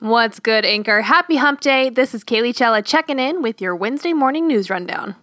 What's good, Anchor? Happy Hump Day. This is Cailley Chella checking in with your Wednesday morning news rundown.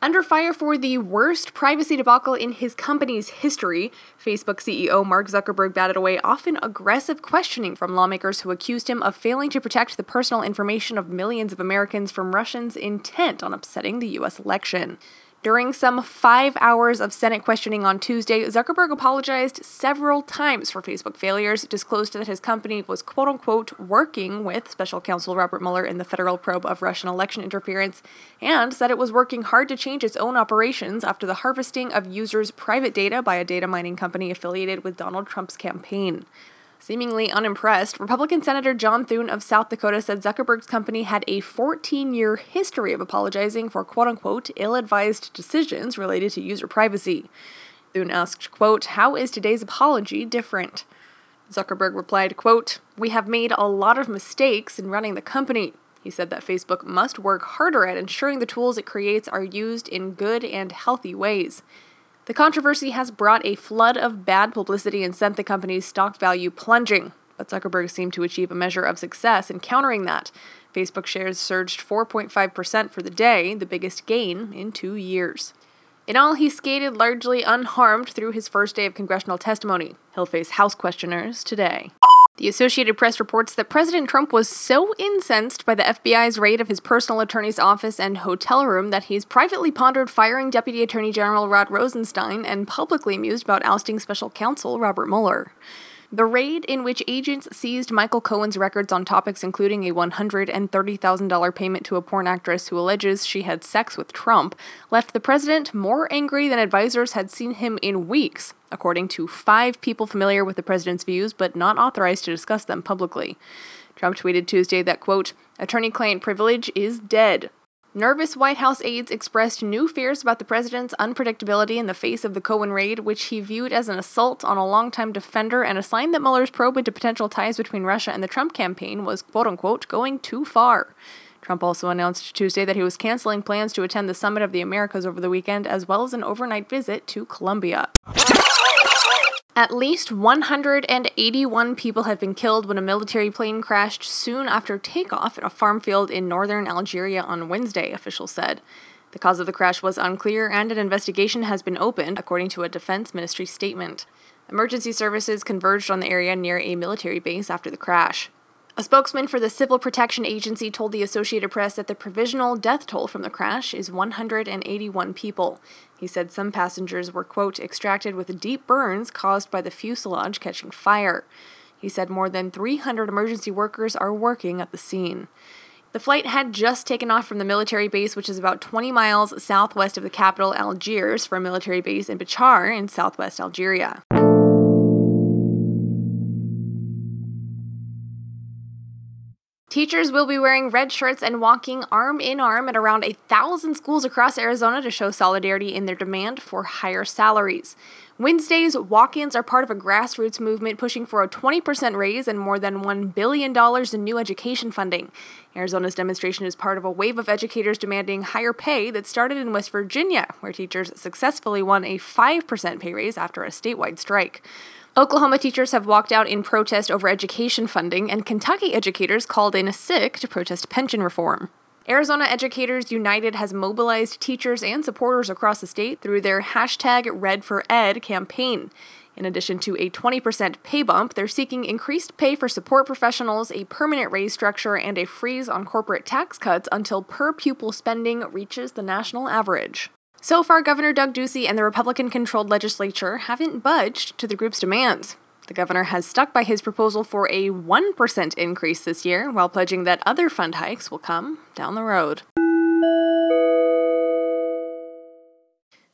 Under fire for the worst privacy debacle in his company's history, Facebook CEO Mark Zuckerberg batted away often aggressive questioning from lawmakers who accused him of failing to protect the personal information of millions of Americans from Russians intent on upsetting the U.S. election. During some five hours of Senate questioning on Tuesday, Zuckerberg apologized several times for Facebook failures, disclosed that his company was quote unquote working with special counsel Robert Mueller in the federal probe of Russian election interference, and said it was working hard to change its own operations after the harvesting of users' private data by a data mining company affiliated with Donald Trump's campaign. Seemingly unimpressed, Republican Senator John Thune of South Dakota said Zuckerberg's company had a 14 year history of apologizing for quote unquote ill advised decisions related to user privacy. Thune asked, quote, How is today's apology different? Zuckerberg replied, quote, We have made a lot of mistakes in running the company. He said that Facebook must work harder at ensuring the tools it creates are used in good and healthy ways. The controversy has brought a flood of bad publicity and sent the company's stock value plunging, but Zuckerberg seemed to achieve a measure of success in countering that. Facebook shares surged 4.5% for the day, the biggest gain in two years. In all, he skated largely unharmed through his first day of congressional testimony. He'll face House questioners today. The Associated Press reports that President Trump was so incensed by the FBI's raid of his personal attorney's office and hotel room that he's privately pondered firing Deputy Attorney General Rod Rosenstein and publicly mused about ousting special counsel Robert Mueller. The raid, in which agents seized Michael Cohen's records on topics including a $130,000 payment to a porn actress who alleges she had sex with Trump, left the president more angry than advisors had seen him in weeks, according to five people familiar with the president's views but not authorized to discuss them publicly. Trump tweeted Tuesday that, quote, attorney client privilege is dead. Nervous White House aides expressed new fears about the president's unpredictability in the face of the Cohen raid, which he viewed as an assault on a longtime defender and a sign that Mueller's probe into potential ties between Russia and the Trump campaign was quote unquote going too far. Trump also announced Tuesday that he was canceling plans to attend the Summit of the Americas over the weekend, as well as an overnight visit to Colombia. At least 181 people have been killed when a military plane crashed soon after takeoff at a farm field in northern Algeria on Wednesday, officials said. The cause of the crash was unclear, and an investigation has been opened, according to a Defense Ministry statement. Emergency services converged on the area near a military base after the crash. A spokesman for the Civil Protection Agency told the Associated Press that the provisional death toll from the crash is 181 people. He said some passengers were, quote, extracted with deep burns caused by the fuselage catching fire. He said more than 300 emergency workers are working at the scene. The flight had just taken off from the military base, which is about 20 miles southwest of the capital, Algiers, for a military base in Béchar in southwest Algeria. Teachers will be wearing red shirts and walking arm in arm at around a thousand schools across Arizona to show solidarity in their demand for higher salaries. Wednesday's walk ins are part of a grassroots movement pushing for a 20% raise and more than $1 billion in new education funding. Arizona's demonstration is part of a wave of educators demanding higher pay that started in West Virginia, where teachers successfully won a 5% pay raise after a statewide strike. Oklahoma teachers have walked out in protest over education funding, and Kentucky educators called in a sick to protest pension reform. Arizona Educators United has mobilized teachers and supporters across the state through their hashtag Red for Ed campaign. In addition to a 20% pay bump, they're seeking increased pay for support professionals, a permanent raise structure, and a freeze on corporate tax cuts until per pupil spending reaches the national average. So far, Governor Doug Ducey and the Republican controlled legislature haven't budged to the group's demands. The governor has stuck by his proposal for a 1% increase this year, while pledging that other fund hikes will come down the road.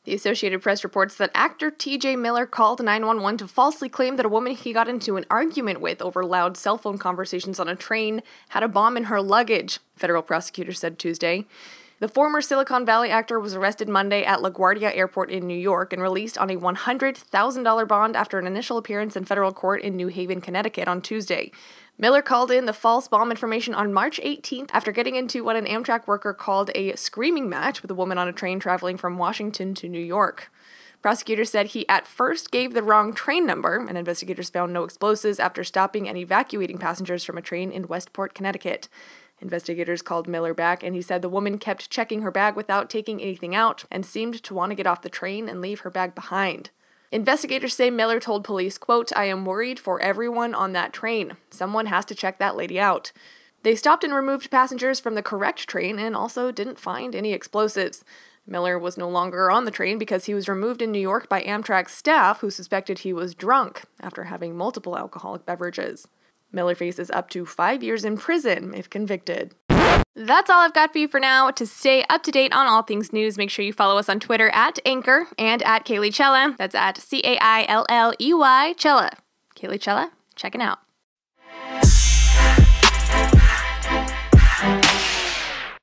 The Associated Press reports that actor TJ Miller called 911 to falsely claim that a woman he got into an argument with over loud cell phone conversations on a train had a bomb in her luggage, federal prosecutors said Tuesday. The former Silicon Valley actor was arrested Monday at LaGuardia Airport in New York and released on a $100,000 bond after an initial appearance in federal court in New Haven, Connecticut on Tuesday. Miller called in the false bomb information on March 18th after getting into what an Amtrak worker called a screaming match with a woman on a train traveling from Washington to New York. Prosecutors said he at first gave the wrong train number, and investigators found no explosives after stopping and evacuating passengers from a train in Westport, Connecticut. Investigators called Miller back, and he said the woman kept checking her bag without taking anything out and seemed to want to get off the train and leave her bag behind. Investigators say Miller told police, quote, I am worried for everyone on that train. Someone has to check that lady out. They stopped and removed passengers from the correct train and also didn't find any explosives. Miller was no longer on the train because he was removed in New York by Amtrak staff who suspected he was drunk after having multiple alcoholic beverages. Miller faces up to five years in prison if convicted. That's all I've got for you for now. To stay up to date on all things news, make sure you follow us on Twitter at Anchor and at Cailley Chella. That's at C A I L L E Y Chella. Cailley Chella, checking out.